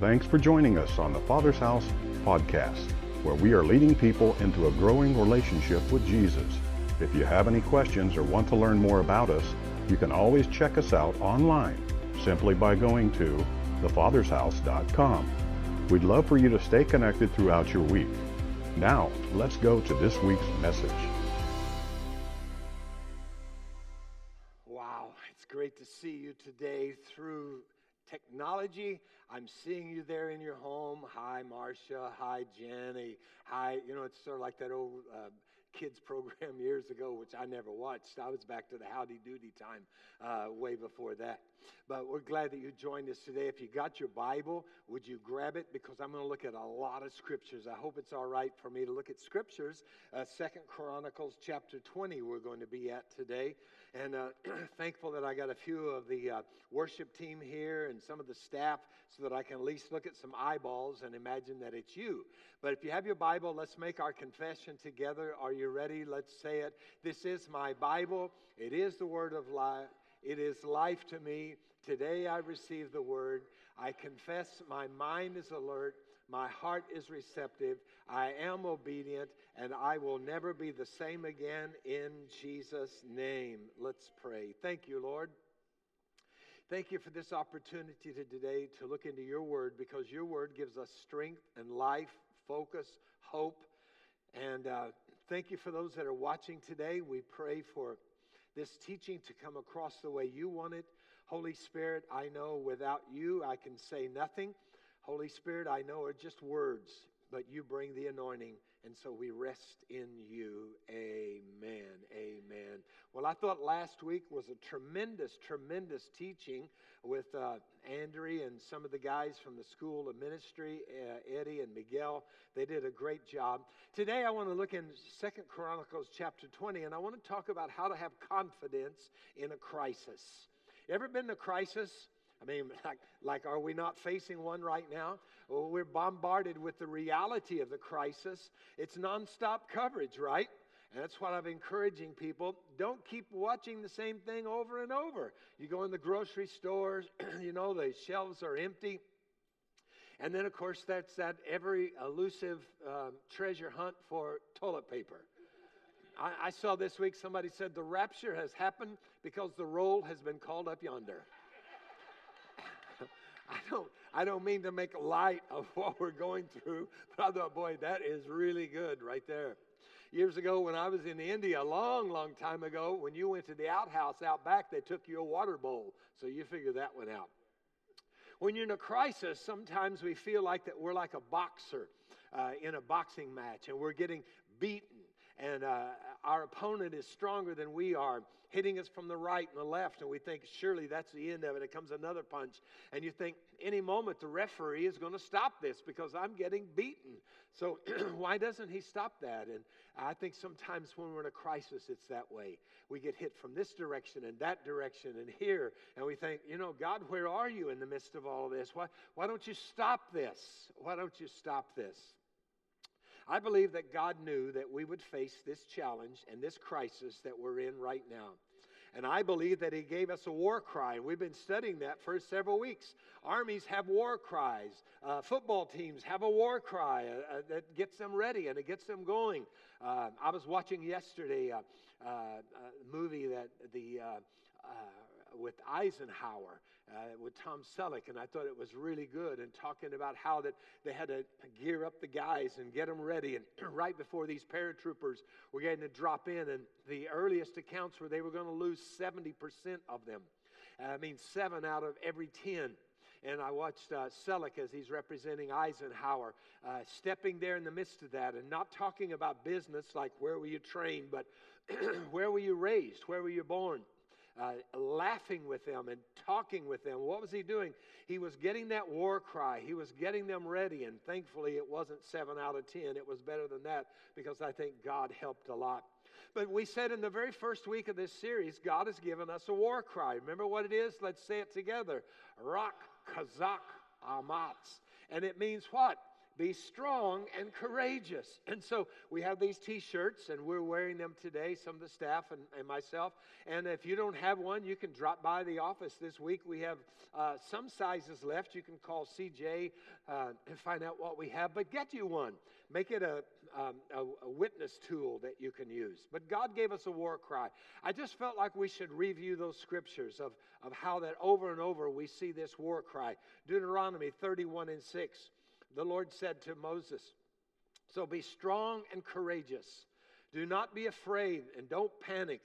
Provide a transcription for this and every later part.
Thanks for joining us on the Father's House podcast, where we are leading people into a growing relationship with Jesus. If you have any questions or want to learn more about us, you can always check us out online simply by going to thefathershouse.com. We'd love for you to stay connected throughout your week. Now, let's go to this week's message. Wow, it's great to see you today through technology. I'm seeing you there in your home. Hi, Marcia. Hi, Jenny. Hi, you know, it's sort of like that old uh, kids program years ago, which I never watched. I was back to the Howdy Doody time uh, way before that. But we're glad that you joined us today. If you got your Bible, would you grab it? Because I'm going to look at a lot of scriptures. I hope it's all right for me to look at scriptures. Uh, Second Chronicles chapter 20, we're going to be at today. And uh, thankful that I got a few of the uh, worship team here and some of the staff so that I can at least look at some eyeballs and imagine that it's you. But if you have your Bible, let's make our confession together. Are you ready? Let's say it. This is my Bible. It is the word of life. It is life to me. Today I receive the word. I confess my mind is alert. My heart is receptive. I am obedient, and I will never be the same again in Jesus' name. Let's pray. Thank you, Lord. Thank you for this opportunity to today to look into your word because your word gives us strength and life, focus, hope. And uh, thank you for those that are watching today. We pray for this teaching to come across the way you want it. Holy Spirit, I know without you I can say nothing. Holy Spirit, I know are just words, but you bring the anointing. And so we rest in you. Amen. Amen. Well, I thought last week was a tremendous, tremendous teaching with uh, Andrea and some of the guys from the School of Ministry, uh, Eddie and Miguel. They did a great job. Today, I want to look in Second Chronicles chapter 20, and I want to talk about how to have confidence in a crisis. Ever been in a crisis? I mean, like, like, are we not facing one right now? Well, we're bombarded with the reality of the crisis. It's nonstop coverage, right? And that's what I'm encouraging people. Don't keep watching the same thing over and over. You go in the grocery stores, you know, the shelves are empty. And then, of course, that's that every elusive um, treasure hunt for toilet paper. I, I saw this week somebody said the rapture has happened because the roll has been called up yonder. I don't, I don't mean to make light of what we're going through, but I thought, boy, that is really good right there. Years ago, when I was in India, a long, long time ago, when you went to the outhouse out back, they took you a water bowl. So you figure that one out. When you're in a crisis, sometimes we feel like that we're like a boxer uh, in a boxing match and we're getting beaten and uh, our opponent is stronger than we are, hitting us from the right and the left, and we think, surely that's the end of it. It comes another punch, and you think, any moment the referee is going to stop this because I'm getting beaten. So, why doesn't he stop that? And I think sometimes when we're in a crisis, it's that way. We get hit from this direction and that direction and here, and we think, you know, God, where are you in the midst of all of this? Why, why don't you stop this? Why don't you stop this? I believe that God knew that we would face this challenge and this crisis that we're in right now. And I believe that He gave us a war cry. We've been studying that for several weeks. Armies have war cries, uh, football teams have a war cry uh, uh, that gets them ready and it gets them going. Uh, I was watching yesterday a movie that the uh, with Eisenhower, uh, with Tom Selleck, and I thought it was really good. And talking about how that they had to gear up the guys and get them ready, and right before these paratroopers were getting to drop in, and the earliest accounts were they were going to lose 70% of them. I mean, seven out of every 10 and I watched uh, Selleck as he's representing Eisenhower, uh, stepping there in the midst of that and not talking about business like where were you trained, but where were you raised? Where were you born? Uh, laughing with them and talking with them. What was he doing? He was getting that war cry. He was getting them ready. And thankfully, it wasn't seven out of 10. It was better than that because I think God helped a lot. But we said in the very first week of this series, God has given us a war cry. Remember what it is? Let's say it together Rak Kazak Amatz. And it means what? Be strong and courageous. And so we have these t shirts, and we're wearing them today, some of the staff and, and, myself. And if you don't have one, you can drop by the office this week. We have uh, some sizes left. You can call CJ uh, and find out what we have, but get you one. Make it a, um, a, a witness tool that you can use. But God gave us a war cry. I just felt like we should review those scriptures of, of how that over and over we see this war cry. Deuteronomy 31 and 6 the Lord said to Moses, So be strong and courageous. Do not be afraid and don't panic.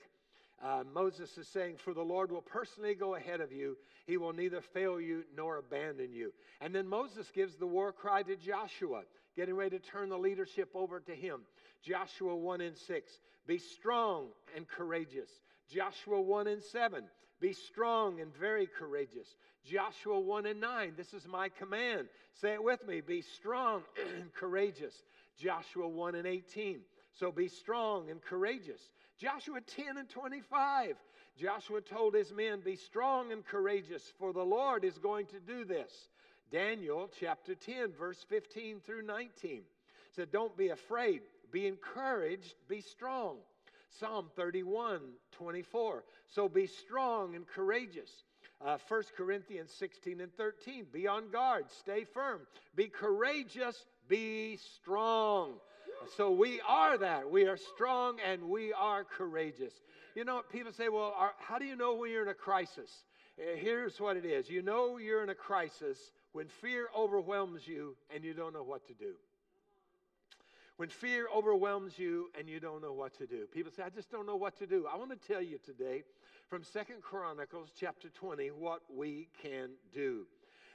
Uh, Moses is saying, For the Lord will personally go ahead of you. He will neither fail you nor abandon you. And then Moses gives the war cry to Joshua, getting ready to turn the leadership over to him. Joshua 1 and 6, Be strong and courageous. Joshua 1 and 7, Be strong and very courageous. Joshua 1 and 9, this is my command. Say it with me be strong and courageous. Joshua 1 and 18, so be strong and courageous. Joshua 10 and 25, Joshua told his men, Be strong and courageous, for the Lord is going to do this. Daniel chapter 10, verse 15 through 19 said, Don't be afraid, be encouraged, be strong. Psalm 31, 24. So be strong and courageous. Uh, 1 Corinthians 16 and 13. Be on guard, stay firm, be courageous, be strong. So we are that. We are strong and we are courageous. You know, people say, well, are, how do you know when you're in a crisis? Uh, here's what it is you know you're in a crisis when fear overwhelms you and you don't know what to do. When fear overwhelms you and you don't know what to do. People say, I just don't know what to do. I want to tell you today from Second Chronicles chapter 20 what we can do.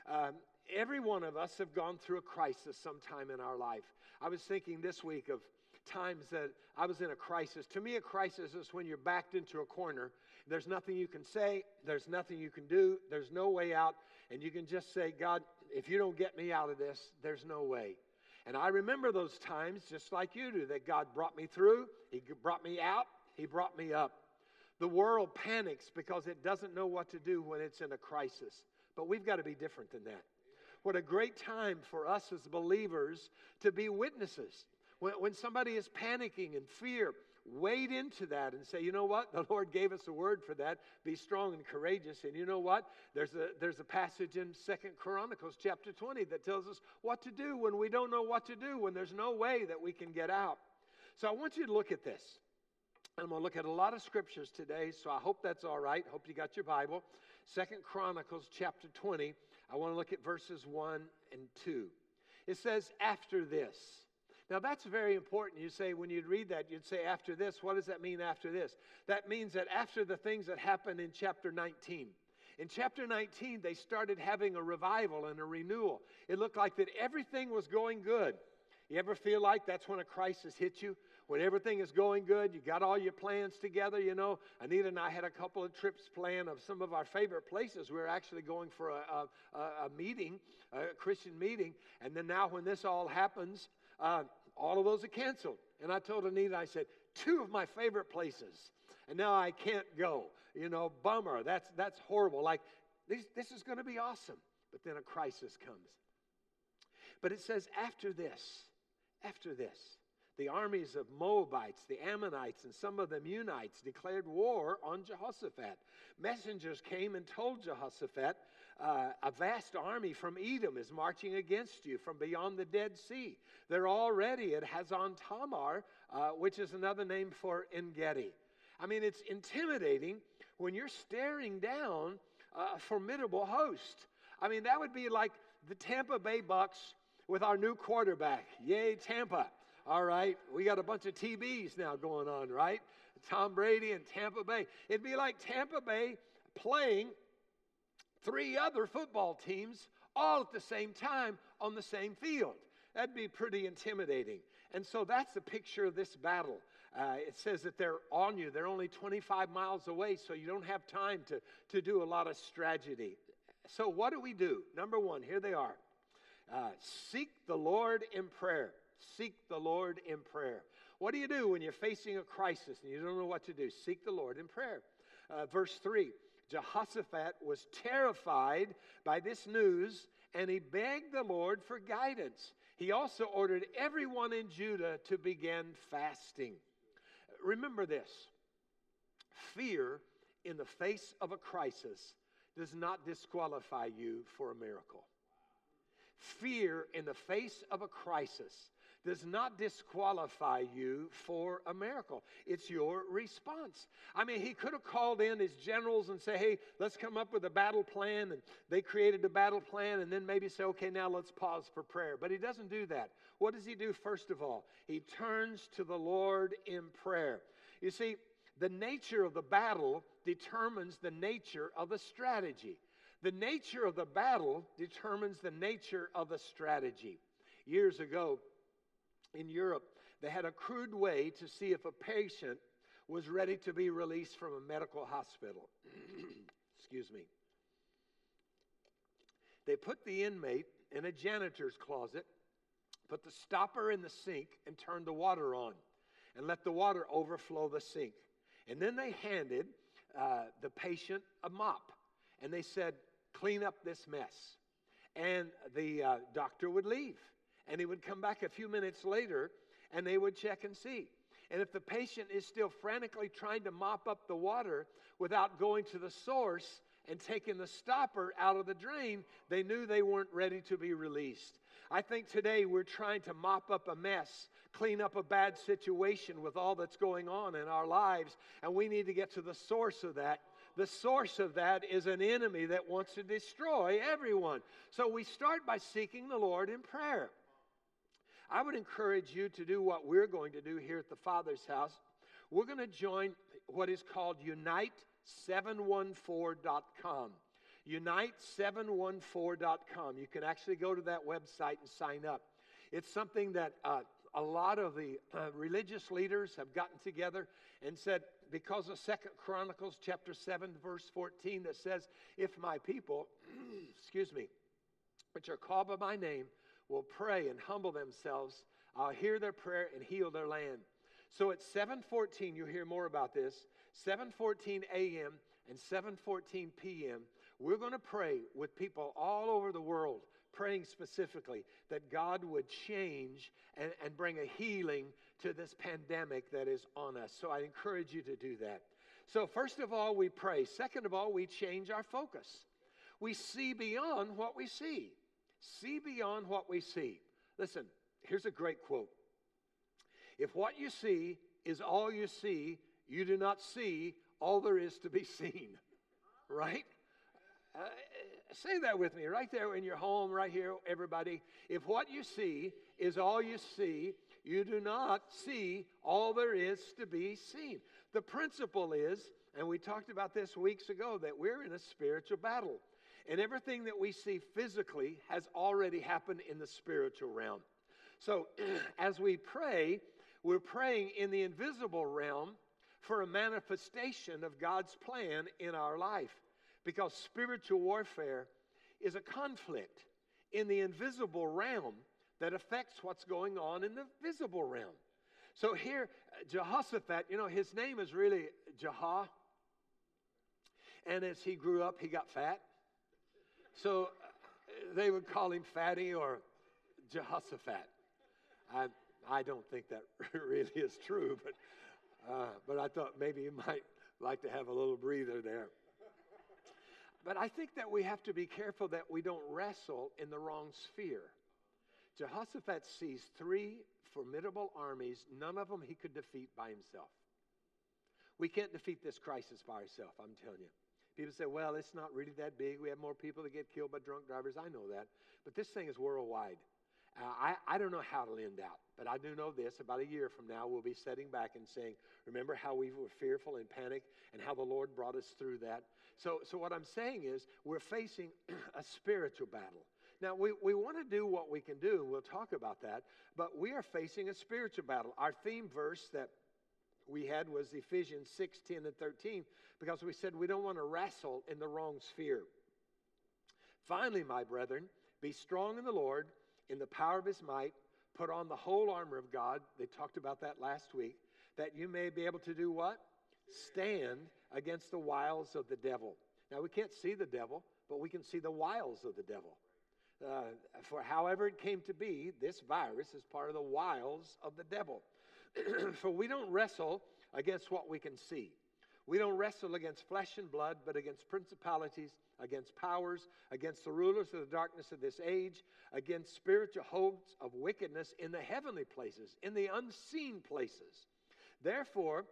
Um, every one of us have gone through a crisis sometime in our life. I was thinking this week of times that I was in a crisis. To me, a crisis is when you're backed into a corner. There's nothing you can say, there's nothing you can do, there's no way out, and you can just say, God, if you don't get me out of this, there's no way. And I remember those times, just like you do, that God brought me through, He brought me out, He brought me up. The world panics because it doesn't know what to do when it's in a crisis. But we've got to be different than that. What a great time for us as believers to be witnesses. When, when somebody is panicking and fear, wade into that and say, you know what? The Lord gave us a word for that. Be strong and courageous. And you know what? There's a, there's a passage in Second Chronicles chapter 20 that tells us what to do when we don't know what to do, when there's no way that we can get out. So I want you to look at this. I'm going to look at a lot of scriptures today, so I hope that's all right. Hope you got your Bible. Second Chronicles chapter 20. I want to look at verses 1 and 2. It says, after this. Now, that's very important. You say, when you'd read that, you'd say, after this. What does that mean, after this? That means that after the things that happened in chapter 19. In chapter 19, they started having a revival and a renewal. It looked like that everything was going good. You ever feel like that's when a crisis hits you? when everything is going good, you got all your plans together. You know, Anita and I had a couple of trips planned of some of our favorite places. We were actually going for a, a, a meeting, a Christian meeting. And then now, when this all happens, uh, all of those are canceled. And I told Anita, I said, two of my favorite places, and now I can't go. You know, bummer. That's, that's horrible. Like, this, this is going to be awesome. But then a crisis comes. But it says, after this, after this, the armies of Moabites, the Ammonites, and some of the Meunites declared war on Jehoshaphat. Messengers came and told Jehoshaphat, uh, A vast army from Edom is marching against you from beyond the Dead Sea. They're already at Hazon Tamar, uh, which is another name for Engedi. I mean, it's intimidating when you're staring down a formidable host. I mean, that would be like the Tampa Bay Bucks with our new quarterback. Yay, Tampa. All right, we got a bunch of TBs now going on, right? Tom Brady and Tampa Bay. It'd be like Tampa Bay playing three other football teams all at the same time on the same field. That'd be pretty intimidating. And so that's the picture of this battle. Uh, it says that they're on you. They're only 25 miles away, so you don't have time to, to do a lot of strategy. So, what do we do? Number one, here they are uh, seek the Lord in prayer. Seek the Lord in prayer. What do you do when you're facing a crisis and you don't know what to do? Seek the Lord in prayer. Uh, verse 3 Jehoshaphat was terrified by this news and he begged the Lord for guidance. He also ordered everyone in Judah to begin fasting. Remember this fear in the face of a crisis does not disqualify you for a miracle. Fear in the face of a crisis does not disqualify you for a miracle. It's your response. I mean, he could have called in his generals and say, hey, let's come up with a battle plan. And they created a battle plan and then maybe say, okay, now let's pause for prayer. But he doesn't do that. What does he do first of all? He turns to the Lord in prayer. You see, the nature of the battle determines the nature of the strategy. The nature of the battle determines the nature of the strategy. Years ago, in Europe, they had a crude way to see if a patient was ready to be released from a medical hospital. Excuse me. They put the inmate in a janitor's closet, put the stopper in the sink, and turned the water on, and let the water overflow the sink. And then they handed uh, the patient a mop, and they said, Clean up this mess. And the uh, doctor would leave and he would come back a few minutes later and they would check and see. And if the patient is still frantically trying to mop up the water without going to the source and taking the stopper out of the drain, they knew they weren't ready to be released. I think today we're trying to mop up a mess, clean up a bad situation with all that's going on in our lives, and we need to get to the source of that. The source of that is an enemy that wants to destroy everyone. So we start by seeking the Lord in prayer. I would encourage you to do what we're going to do here at the Father's house. We're going to join what is called Unite714.com. Unite714.com. You can actually go to that website and sign up. It's something that uh, a lot of the uh, religious leaders have gotten together and said, because of Second Chronicles chapter 7, verse 14, that says, If my people, excuse me, which are called by my name, will pray and humble themselves, I'll hear their prayer and heal their land. So at 7:14, you'll hear more about this. 7:14 a.m. and 7:14 p.m. We're going to pray with people all over the world, praying specifically that God would change and, and bring a healing to this pandemic that is on us. So I encourage you to do that. So, first of all, we pray. Second of all, we change our focus. We see beyond what we see. See beyond what we see. Listen, here's a great quote. If what you see is all you see, you do not see all there is to be seen. Right? Uh, say that with me right there in your home, right here, everybody. If what you see is all you see, you do not see all there is to be seen. The principle is, and we talked about this weeks ago, that we're in a spiritual battle. And everything that we see physically has already happened in the spiritual realm. So as we pray, we're praying in the invisible realm for a manifestation of God's plan in our life. Because spiritual warfare is a conflict in the invisible realm that affects what's going on in the visible realm. So here, Jehoshaphat, you know, his name is really Jah. And as he grew up, he got fat. So uh, they would call him Fatty or Jehoshaphat. I, I don't think that really is true, but, uh, but I thought maybe you might like to have a little breather there. But I think that we have to be careful that we don't wrestle in the wrong sphere. Jehoshaphat sees three formidable armies, none of them he could defeat by himself. We can't defeat this crisis by ourselves, I'm telling you. People say, well, it's not really that big. We have more people that get killed by drunk drivers. I know that. But this thing is worldwide. Uh, I, I don't know how it'll end out, but I do know this. About a year from now, we'll be sitting back and saying, Remember how we were fearful and panic and how the Lord brought us through that? So, so what I'm saying is, we're facing a spiritual battle. Now, we, we want to do what we can do, and we'll talk about that, but we are facing a spiritual battle. Our theme verse that we had was Ephesians 6 10 and 13, because we said we don't want to wrestle in the wrong sphere. Finally, my brethren, be strong in the Lord, in the power of his might, put on the whole armor of God. They talked about that last week, that you may be able to do what? Stand against the wiles of the devil. Now, we can't see the devil, but we can see the wiles of the devil. Uh, for however it came to be, this virus is part of the wiles of the devil. for we don't wrestle against what we can see. We don't wrestle against flesh and blood, but against principalities, against powers, against the rulers of the darkness of this age, against spiritual hosts of wickedness in the heavenly places, in the unseen places. Therefore,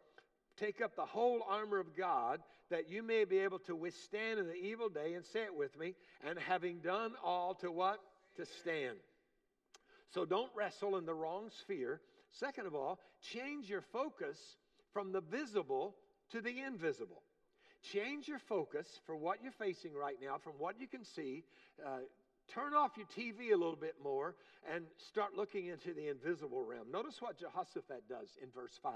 take up the whole armor of God that you may be able to withstand in the evil day, and say it with me, and having done all to what? To stand. So don't wrestle in the wrong sphere. Second of all, change your focus from the visible to the invisible. Change your focus for what you're facing right now, from what you can see. Uh, turn off your TV a little bit more and start looking into the invisible realm. Notice what Jehoshaphat does in verse 5.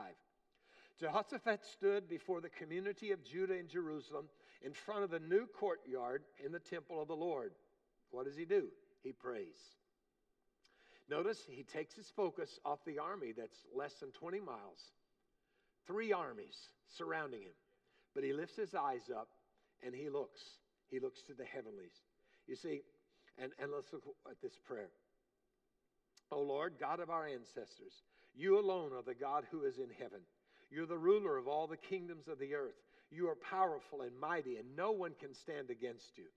Jehoshaphat stood before the community of Judah and Jerusalem in front of the new courtyard in the temple of the Lord. What does he do? He prays. Notice he takes his focus off the army that's less than 20 miles, three armies surrounding him. But he lifts his eyes up and he looks. He looks to the heavenlies. You see, and, and let's look at this prayer. O Lord, God of our ancestors, you alone are the God who is in heaven. You're the ruler of all the kingdoms of the earth. You are powerful and mighty, and no one can stand against you.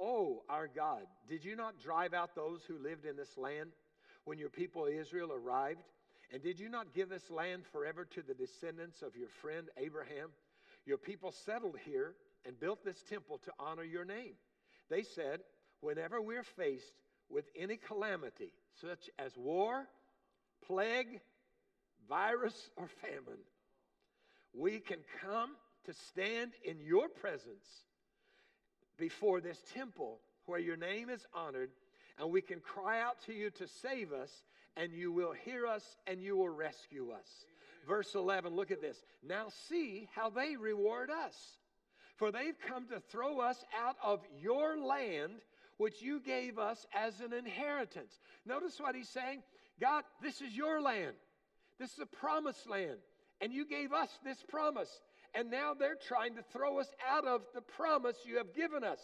Oh, our God, did you not drive out those who lived in this land when your people Israel arrived? And did you not give this land forever to the descendants of your friend Abraham? Your people settled here and built this temple to honor your name. They said, Whenever we're faced with any calamity, such as war, plague, virus, or famine, we can come to stand in your presence before this temple where your name is honored, and we can cry out to you to save us, and you will hear us and you will rescue us. Verse 11, look at this. Now see how they reward us. For they've come to throw us out of your land, which you gave us as an inheritance. Notice what he's saying God, this is your land. This is a promised land and you gave us this promise. And now they're trying to throw us out of the promise you have given us.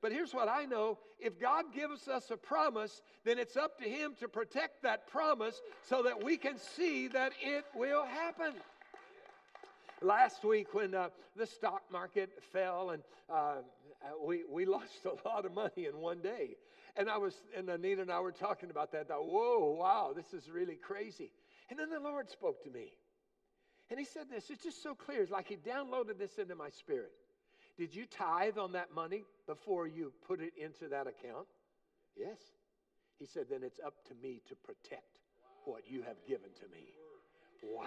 But here's what I know if God gives us a promise, then it's up to Him to protect that promise so that we can see that it will happen. Last week, when uh, the stock market fell and uh, we, we lost a lot of money in one day. And I was, and Anita and I were talking about that. Thought, whoa, wow, this is really crazy. And then the Lord spoke to me. And he said this, it's just so clear. It's like he downloaded this into my spirit. Did you tithe on that money before you put it into that account? Yes. He said, then it's up to me to protect what you have given to me. Wow.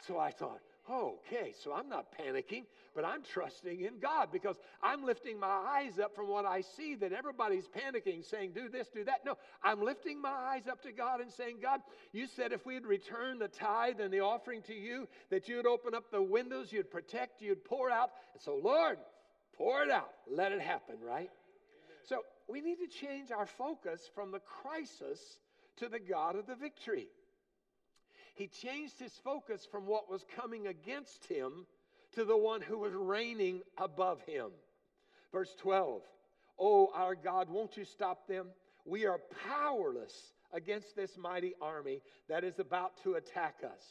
So I thought, Okay, so I'm not panicking, but I'm trusting in God because I'm lifting my eyes up from what I see that everybody's panicking, saying, do this, do that. No, I'm lifting my eyes up to God and saying, God, you said if we'd return the tithe and the offering to you, that you'd open up the windows, you'd protect, you'd pour out. And so, Lord, pour it out. Let it happen, right? So we need to change our focus from the crisis to the God of the victory. He changed his focus from what was coming against him to the one who was reigning above him. Verse 12 Oh, our God, won't you stop them? We are powerless against this mighty army that is about to attack us.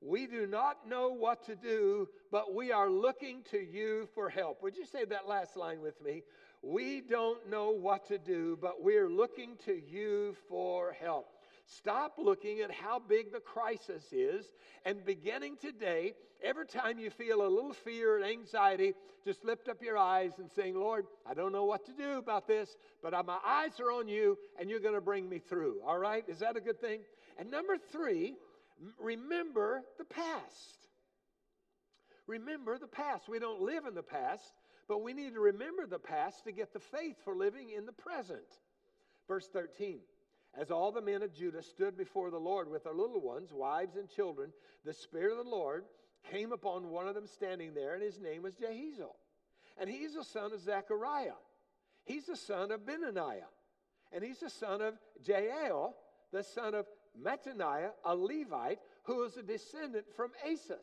We do not know what to do, but we are looking to you for help. Would you say that last line with me? We don't know what to do, but we're looking to you for help. Stop looking at how big the crisis is and beginning today, every time you feel a little fear and anxiety, just lift up your eyes and saying, Lord, I don't know what to do about this, but uh, my eyes are on you and you're going to bring me through. All right? Is that a good thing? And number three, remember the past. Remember the past. We don't live in the past, but we need to remember the past to get the faith for living in the present. Verse 13. As all the men of Judah stood before the Lord with their little ones, wives and children, the Spirit of the Lord came upon one of them standing there, and his name was Jehaziel. And he's the son of Zechariah. He's the son of Benaniah. And he's the son of Jael, the son of Mattaniah, a Levite, who is a descendant from Asaph.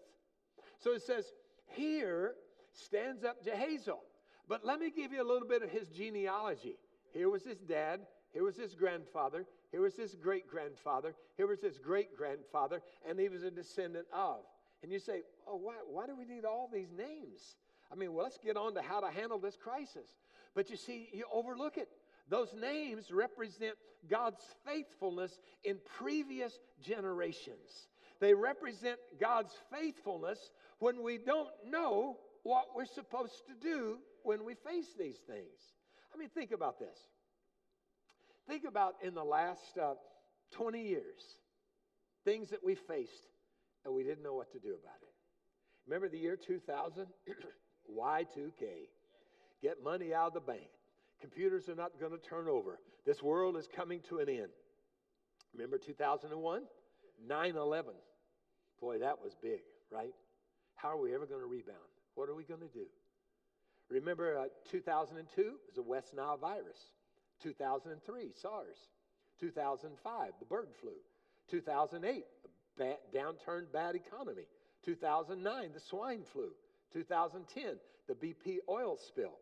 So it says, Here stands up Jehaziel. But let me give you a little bit of his genealogy. Here was his dad, here was his grandfather, here was his great grandfather, here was his great grandfather, and he was a descendant of. And you say, oh, why, why do we need all these names? I mean, well, let's get on to how to handle this crisis. But you see, you overlook it. Those names represent God's faithfulness in previous generations. They represent God's faithfulness when we don't know what we're supposed to do when we face these things. I mean, think about this. Think about in the last uh, 20 years, things that we faced and we didn't know what to do about it. Remember the year 2000? Y2K. Get money out of the bank. Computers are not going to turn over. This world is coming to an end. Remember 2001? 9 11. Boy, that was big, right? How are we ever going to rebound? What are we going to do? Remember uh, 2002 was a West Nile virus. 2003, SARS. 2005, the bird flu. 2008, a bad, economy. 2009, the swine flu. 2010, the BP oil spill.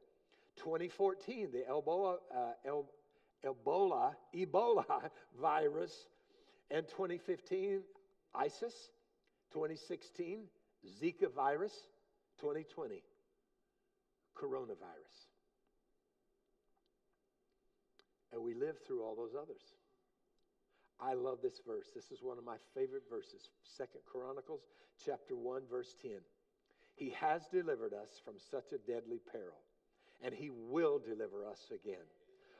2014, the Ebola, uh, Ebola, Ebola virus. And 2015, ISIS. 2016, Zika virus. 2020, coronavirus. And we live through all those others. I love this verse. This is one of my favorite verses. Second Chronicles chapter 1 verse 10. He has delivered us from such a deadly peril, and he will deliver us again.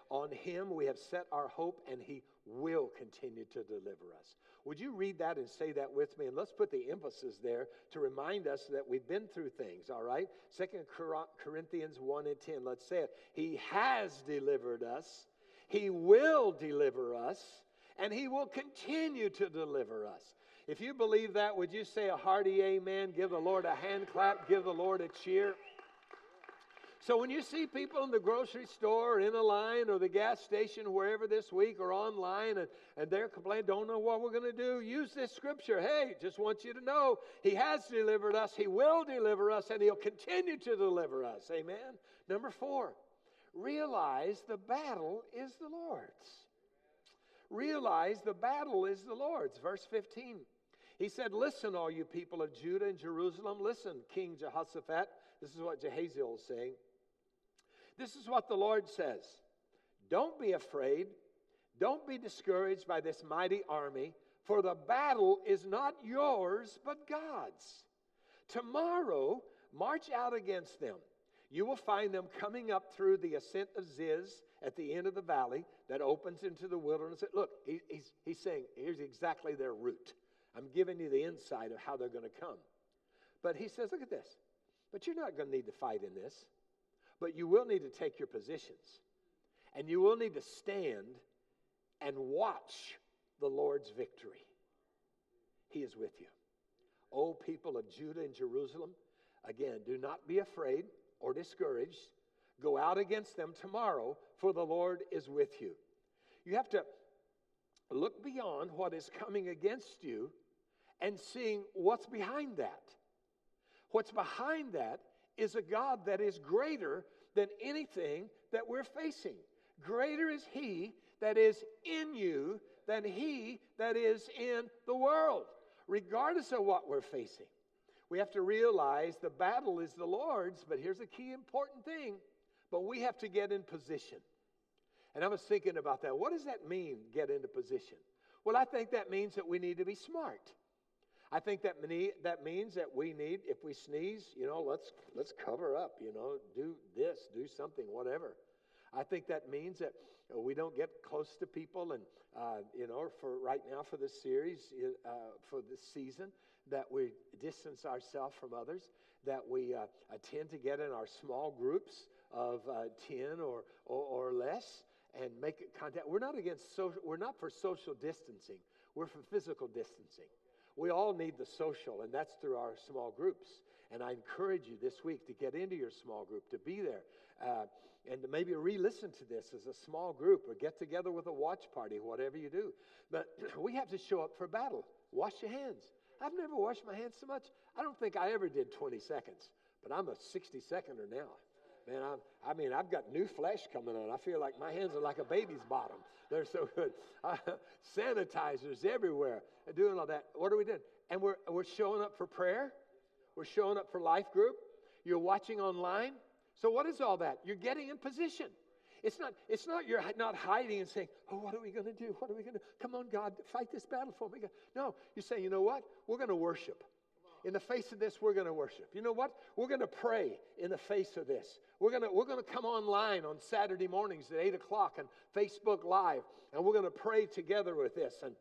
On him we have set our hope, and he will continue to deliver us. Would you read that and say that with me? And let's put the emphasis there to remind us that we've been through things, all right? Second Corinthians 1 and 10. Let's say it. He has delivered us, he will deliver us, and he will continue to deliver us. If you believe that, would you say a hearty amen? Give the Lord a hand clap, give the Lord a cheer. So when you see people in the grocery store or in a line or the gas station, wherever this week or online, and, and they're complaining, don't know what we're going to do, use this scripture. Hey, just want you to know He has delivered us, He will deliver us, and He'll continue to deliver us. Amen. Number four, realize the battle is the Lord's. Realize the battle is the Lord's. Verse 15. He said, Listen, all you people of Judah and Jerusalem, listen, King Jehoshaphat. This is what Jehaziel is saying. This is what the Lord says Don't be afraid. Don't be discouraged by this mighty army, for the battle is not yours, but God's. Tomorrow, march out against them. You will find them coming up through the ascent of Ziz at the end of the valley that opens into the wilderness. Look, he, he's, he's saying, here's exactly their route. I'm giving you the insight of how they're going to come. But he says, look at this. But you're not going to need to fight in this. But you will need to take your positions. And you will need to stand and watch the Lord's victory. He is with you. O people of Judah and Jerusalem, again, do not be afraid or discouraged. Go out against them tomorrow, for the Lord is with you. You have to look beyond what is coming against you and seeing what's behind that. What's behind that is a God that is greater than anything that we're facing. Greater is He that is in you than He that is in the world, regardless of what we're facing. We have to realize the battle is the Lord's, but here's a key important thing. But we have to get in position. And I was thinking about that. What does that mean, get into position? Well, I think that means that we need to be smart. I think that, many, that means that we need, if we sneeze, you know, let's, let's cover up, you know, do this, do something, whatever. I think that means that we don't get close to people and, uh, you know, for right now for this series, uh, for this season, that we distance ourselves from others, that we uh, tend to get in our small groups of uh, 10 or, or, or less and make contact. We're not against social, we're not for social distancing. We're for physical distancing. We all need the social, and that's through our small groups. And I encourage you this week to get into your small group, to be there, uh, and to maybe re listen to this as a small group or get together with a watch party, whatever you do. But we have to show up for battle. Wash your hands. I've never washed my hands so much. I don't think I ever did 20 seconds, but I'm a 60 seconder now. Man, I'm, I mean, I've got new flesh coming on. I feel like my hands are like a baby's bottom. They're so good. Uh, sanitizers everywhere, doing all that. What are we doing? And we're, we're showing up for prayer. We're showing up for life group. You're watching online. So what is all that? You're getting in position. It's not, it's not you're not hiding and saying, Oh, what are we going to do? What are we going to? Come on, God, fight this battle for me. No, you're saying, You know what? We're going to worship. In the face of this, we're going to worship. You know what? We're going to pray in the face of this. We're going we're to come online on Saturday mornings at 8 o'clock on Facebook Live, and we're going to pray together with this. And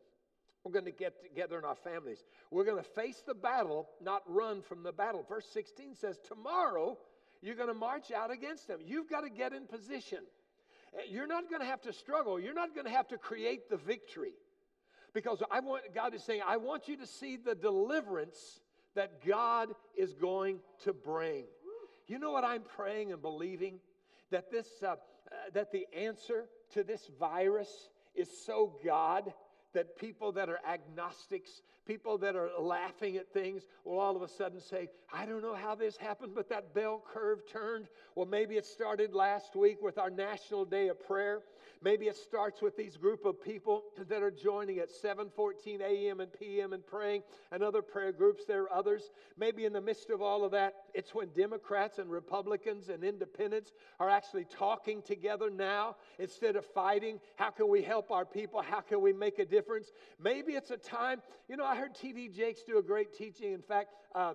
we're going to get together in our families. We're going to face the battle, not run from the battle. Verse 16 says, Tomorrow, you're going to march out against them. You've got to get in position. You're not going to have to struggle. You're not going to have to create the victory. Because I want God is saying, I want you to see the deliverance that God is going to bring. You know what I'm praying and believing? That this uh, uh, that the answer to this virus is so God that people that are agnostics, people that are laughing at things, will all of a sudden say, I don't know how this happened, but that bell curve turned. Well, maybe it started last week with our National Day of Prayer. Maybe it starts with these group of people that are joining at 7:14 a.m. and p.m. and praying, and other prayer groups. There are others. Maybe in the midst of all of that, it's when Democrats and Republicans and independents are actually talking together now instead of fighting. How can we help our people? How can we make a difference? Maybe it's a time. You know, I heard T.D. Jakes do a great teaching. In fact. Uh,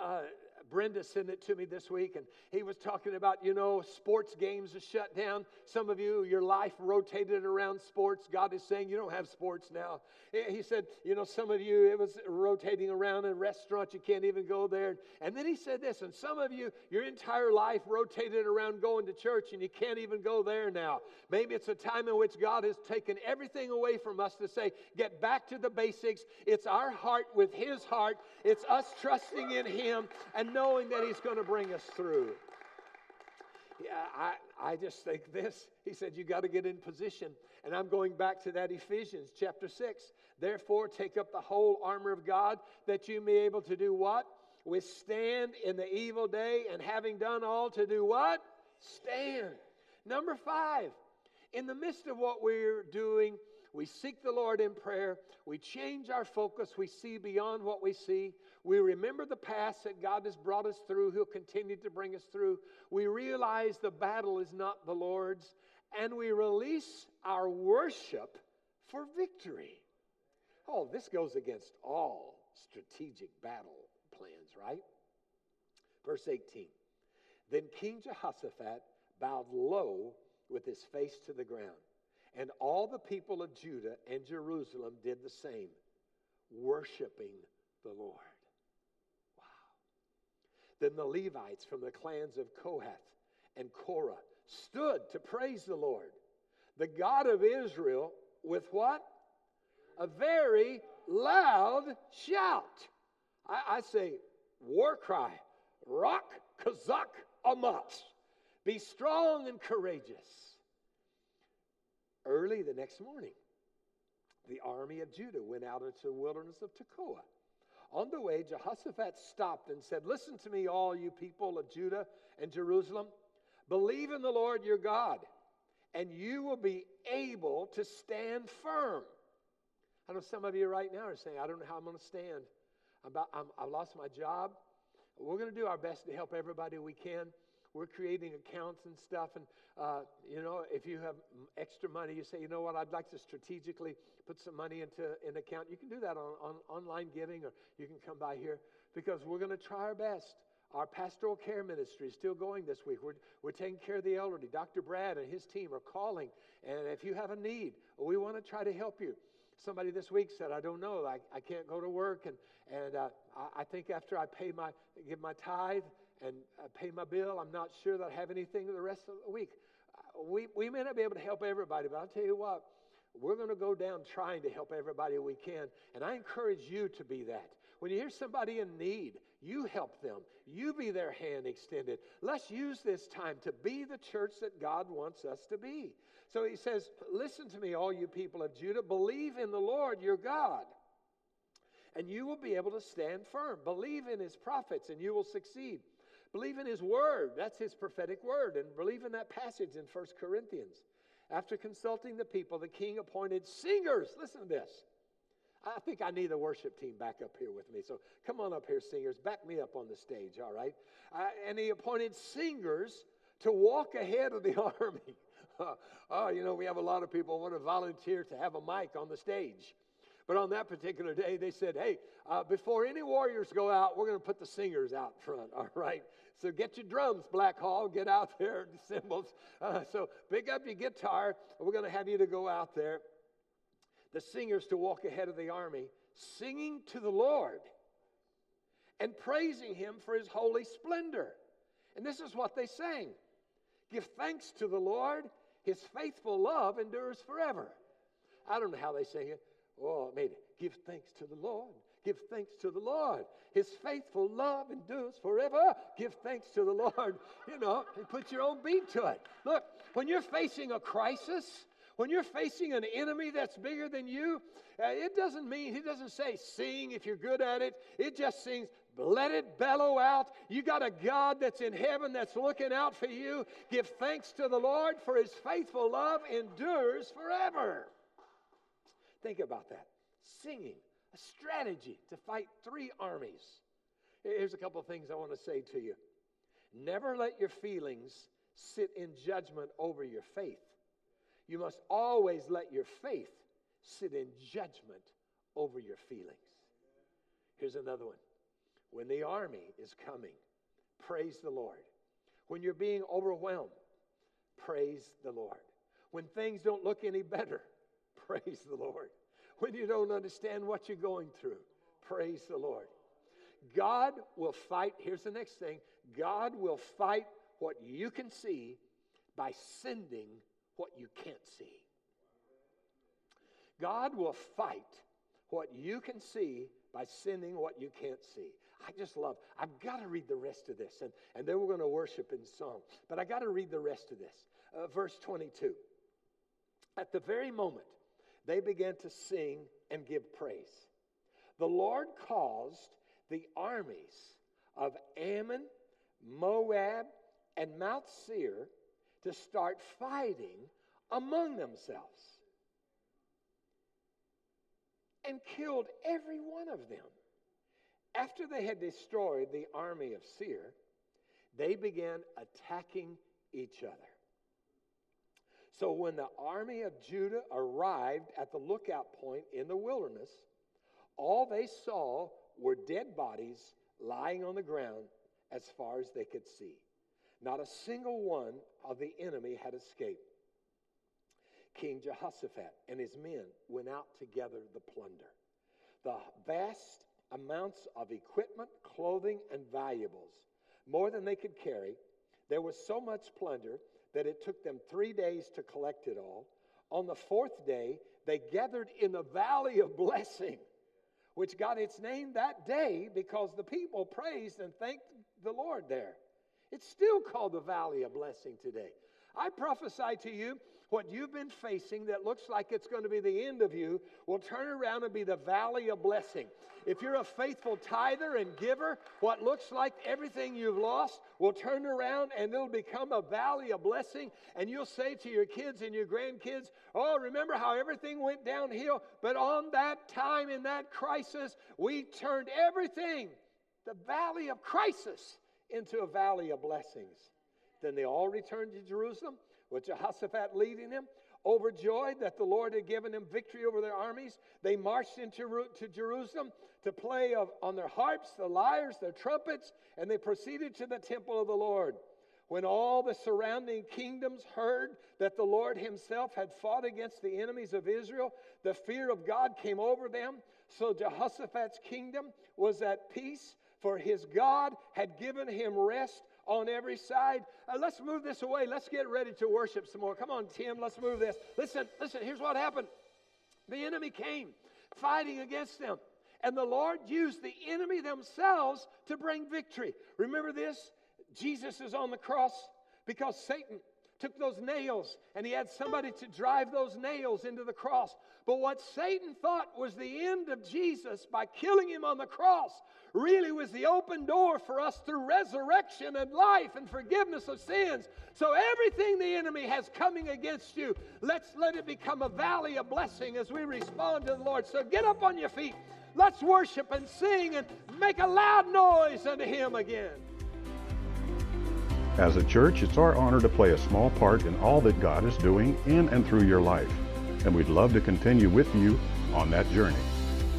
uh, Brenda sent it to me this week, and he was talking about, you know, sports games are shut down. Some of you, your life rotated around sports. God is saying you don't have sports now. He said, you know, some of you, it was rotating around in restaurants. You can't even go there. And then he said this, and some of you, your entire life rotated around going to church, and you can't even go there now. Maybe it's a time in which God has taken everything away from us to say, get back to the basics. It's our heart with his heart. It's us trusting in him and knowing that He's going to bring us through. Yeah, I, I just think this. He said, You got to get in position. And I'm going back to that Ephesians chapter 6. Therefore, take up the whole armor of God that you may be able to do what? Withstand in the evil day, and having done all to do what? Stand. Number five, in the midst of what we're doing, we seek the Lord in prayer. We change our focus. We see beyond what we see. We remember the past that God has brought us through. He'll continue to bring us through. We realize the battle is not the Lord's. And we release our worship for victory. Oh, this goes against all strategic battle plans, right? Verse 18 Then King Jehoshaphat bowed low with his face to the ground. And all the people of Judah and Jerusalem did the same, worshiping the Lord. Then the Levites from the clans of Kohath and Korah stood to praise the Lord, the God of Israel, with what? A very loud shout. I, I say, war cry, rock kazak amat. Be strong and courageous. Early the next morning, the army of Judah went out into the wilderness of Tekoa. On the way, Jehoshaphat stopped and said, Listen to me, all you people of Judah and Jerusalem. Believe in the Lord your God, and you will be able to stand firm. I know some of you right now are saying, I don't know how I'm going to stand. I'm about, I'm, I lost my job. We're going to do our best to help everybody we can. We're creating accounts and stuff. And, uh, you know, if you have extra money, you say, you know what, I'd like to strategically put some money into an account. You can do that on, on online giving or you can come by here because we're going to try our best. Our pastoral care ministry is still going this week. We're, we're taking care of the elderly. Dr. Brad and his team are calling. And if you have a need, we want to try to help you. Somebody this week said, I don't know, I, I can't go to work. And, and uh, I, I think after I pay my, give my tithe, and pay my bill. I'm not sure that I have anything the rest of the week. Uh, we, we may not be able to help everybody, but I'll tell you what, we're going to go down trying to help everybody we can. And I encourage you to be that. When you hear somebody in need, you help them. You be their hand extended. Let's use this time to be the church that God wants us to be. So he says, Listen to me, all you people of Judah. Believe in the Lord your God, and you will be able to stand firm. Believe in his prophets, and you will succeed. Believe in his word. That's his prophetic word. And believe in that passage in First Corinthians. After consulting the people, the king appointed singers. Listen to this. I think I need the worship team back up here with me. So come on up here, singers. Back me up on the stage, all right? Uh, and he appointed singers to walk ahead of the army. oh, you know, we have a lot of people want to volunteer to have a mic on the stage. But on that particular day, they said, hey, uh, before any warriors go out, we're going to put the singers out front, all right? So get your drums, Black Hall, get out there, the cymbals. Uh, so pick up your guitar. We're going to have you to go out there. The singers to walk ahead of the army, singing to the Lord and praising him for his holy splendor. And this is what they sang Give thanks to the Lord, his faithful love endures forever. I don't know how they sang it. Oh, maybe. Give thanks to the Lord. Give thanks to the Lord. His faithful love endures forever. Give thanks to the Lord. You know, and put your own beat to it. Look, when you're facing a crisis, when you're facing an enemy that's bigger than you, uh, it doesn't mean, he doesn't say sing if you're good at it. It just sings, let it bellow out. You got a God that's in heaven that's looking out for you. Give thanks to the Lord for his faithful love endures forever. Think about that. Singing, a strategy to fight three armies. Here's a couple of things I want to say to you. Never let your feelings sit in judgment over your faith. You must always let your faith sit in judgment over your feelings. Here's another one. When the army is coming, praise the Lord. When you're being overwhelmed, praise the Lord. When things don't look any better, Praise the Lord. When you don't understand what you're going through, praise the Lord. God will fight. Here's the next thing God will fight what you can see by sending what you can't see. God will fight what you can see by sending what you can't see. I just love, I've got to read the rest of this, and, and then we're going to worship in song. But I got to read the rest of this. Uh, verse 22. At the very moment they began to sing and give praise. The Lord caused the armies of Ammon, Moab, and Mount Seir to start fighting among themselves and killed every one of them. After they had destroyed the army of Seir, they began attacking each other. So when the army of Judah arrived at the lookout point in the wilderness, all they saw were dead bodies lying on the ground as far as they could see. Not a single one of the enemy had escaped. King Jehoshaphat and his men went out to gather the plunder. The vast amounts of equipment, clothing, and valuables, more than they could carry. There was so much plunder that it took them three days to collect it all. On the fourth day, they gathered in the valley of blessing, which got its name that day because the people praised and thanked the Lord there. It's still called the valley of blessing today. I prophesy to you what you've been facing that looks like it's going to be the end of you will turn around and be the valley of blessing. If you're a faithful tither and giver, what looks like everything you've lost will turn around and it'll become a valley of blessing. And you'll say to your kids and your grandkids, Oh, remember how everything went downhill? But on that time, in that crisis, we turned everything, the valley of crisis, into a valley of blessings. Then they all returned to Jerusalem with Jehoshaphat leading them. Overjoyed that the Lord had given them victory over their armies, they marched into to Jerusalem to play of, on their harps, the lyres, their trumpets, and they proceeded to the temple of the Lord. When all the surrounding kingdoms heard that the Lord himself had fought against the enemies of Israel, the fear of God came over them. So Jehoshaphat's kingdom was at peace, for his God had given him rest on every side. Uh, let's move this away. Let's get ready to worship some more. Come on, Tim, let's move this. Listen, listen, here's what happened the enemy came fighting against them. And the Lord used the enemy themselves to bring victory. Remember this? Jesus is on the cross because Satan took those nails and he had somebody to drive those nails into the cross. But what Satan thought was the end of Jesus by killing him on the cross really was the open door for us through resurrection and life and forgiveness of sins. So everything the enemy has coming against you, let's let it become a valley of blessing as we respond to the Lord. So get up on your feet. Let's worship and sing and make a loud noise unto him again. As a church, it's our honor to play a small part in all that God is doing in and through your life. And we'd love to continue with you on that journey.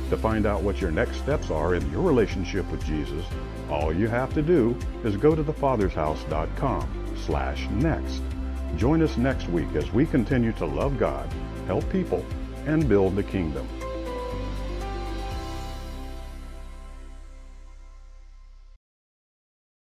To find out what your next steps are in your relationship with Jesus, all you have to do is go to thefathershouse.com slash next. Join us next week as we continue to love God, help people, and build the kingdom.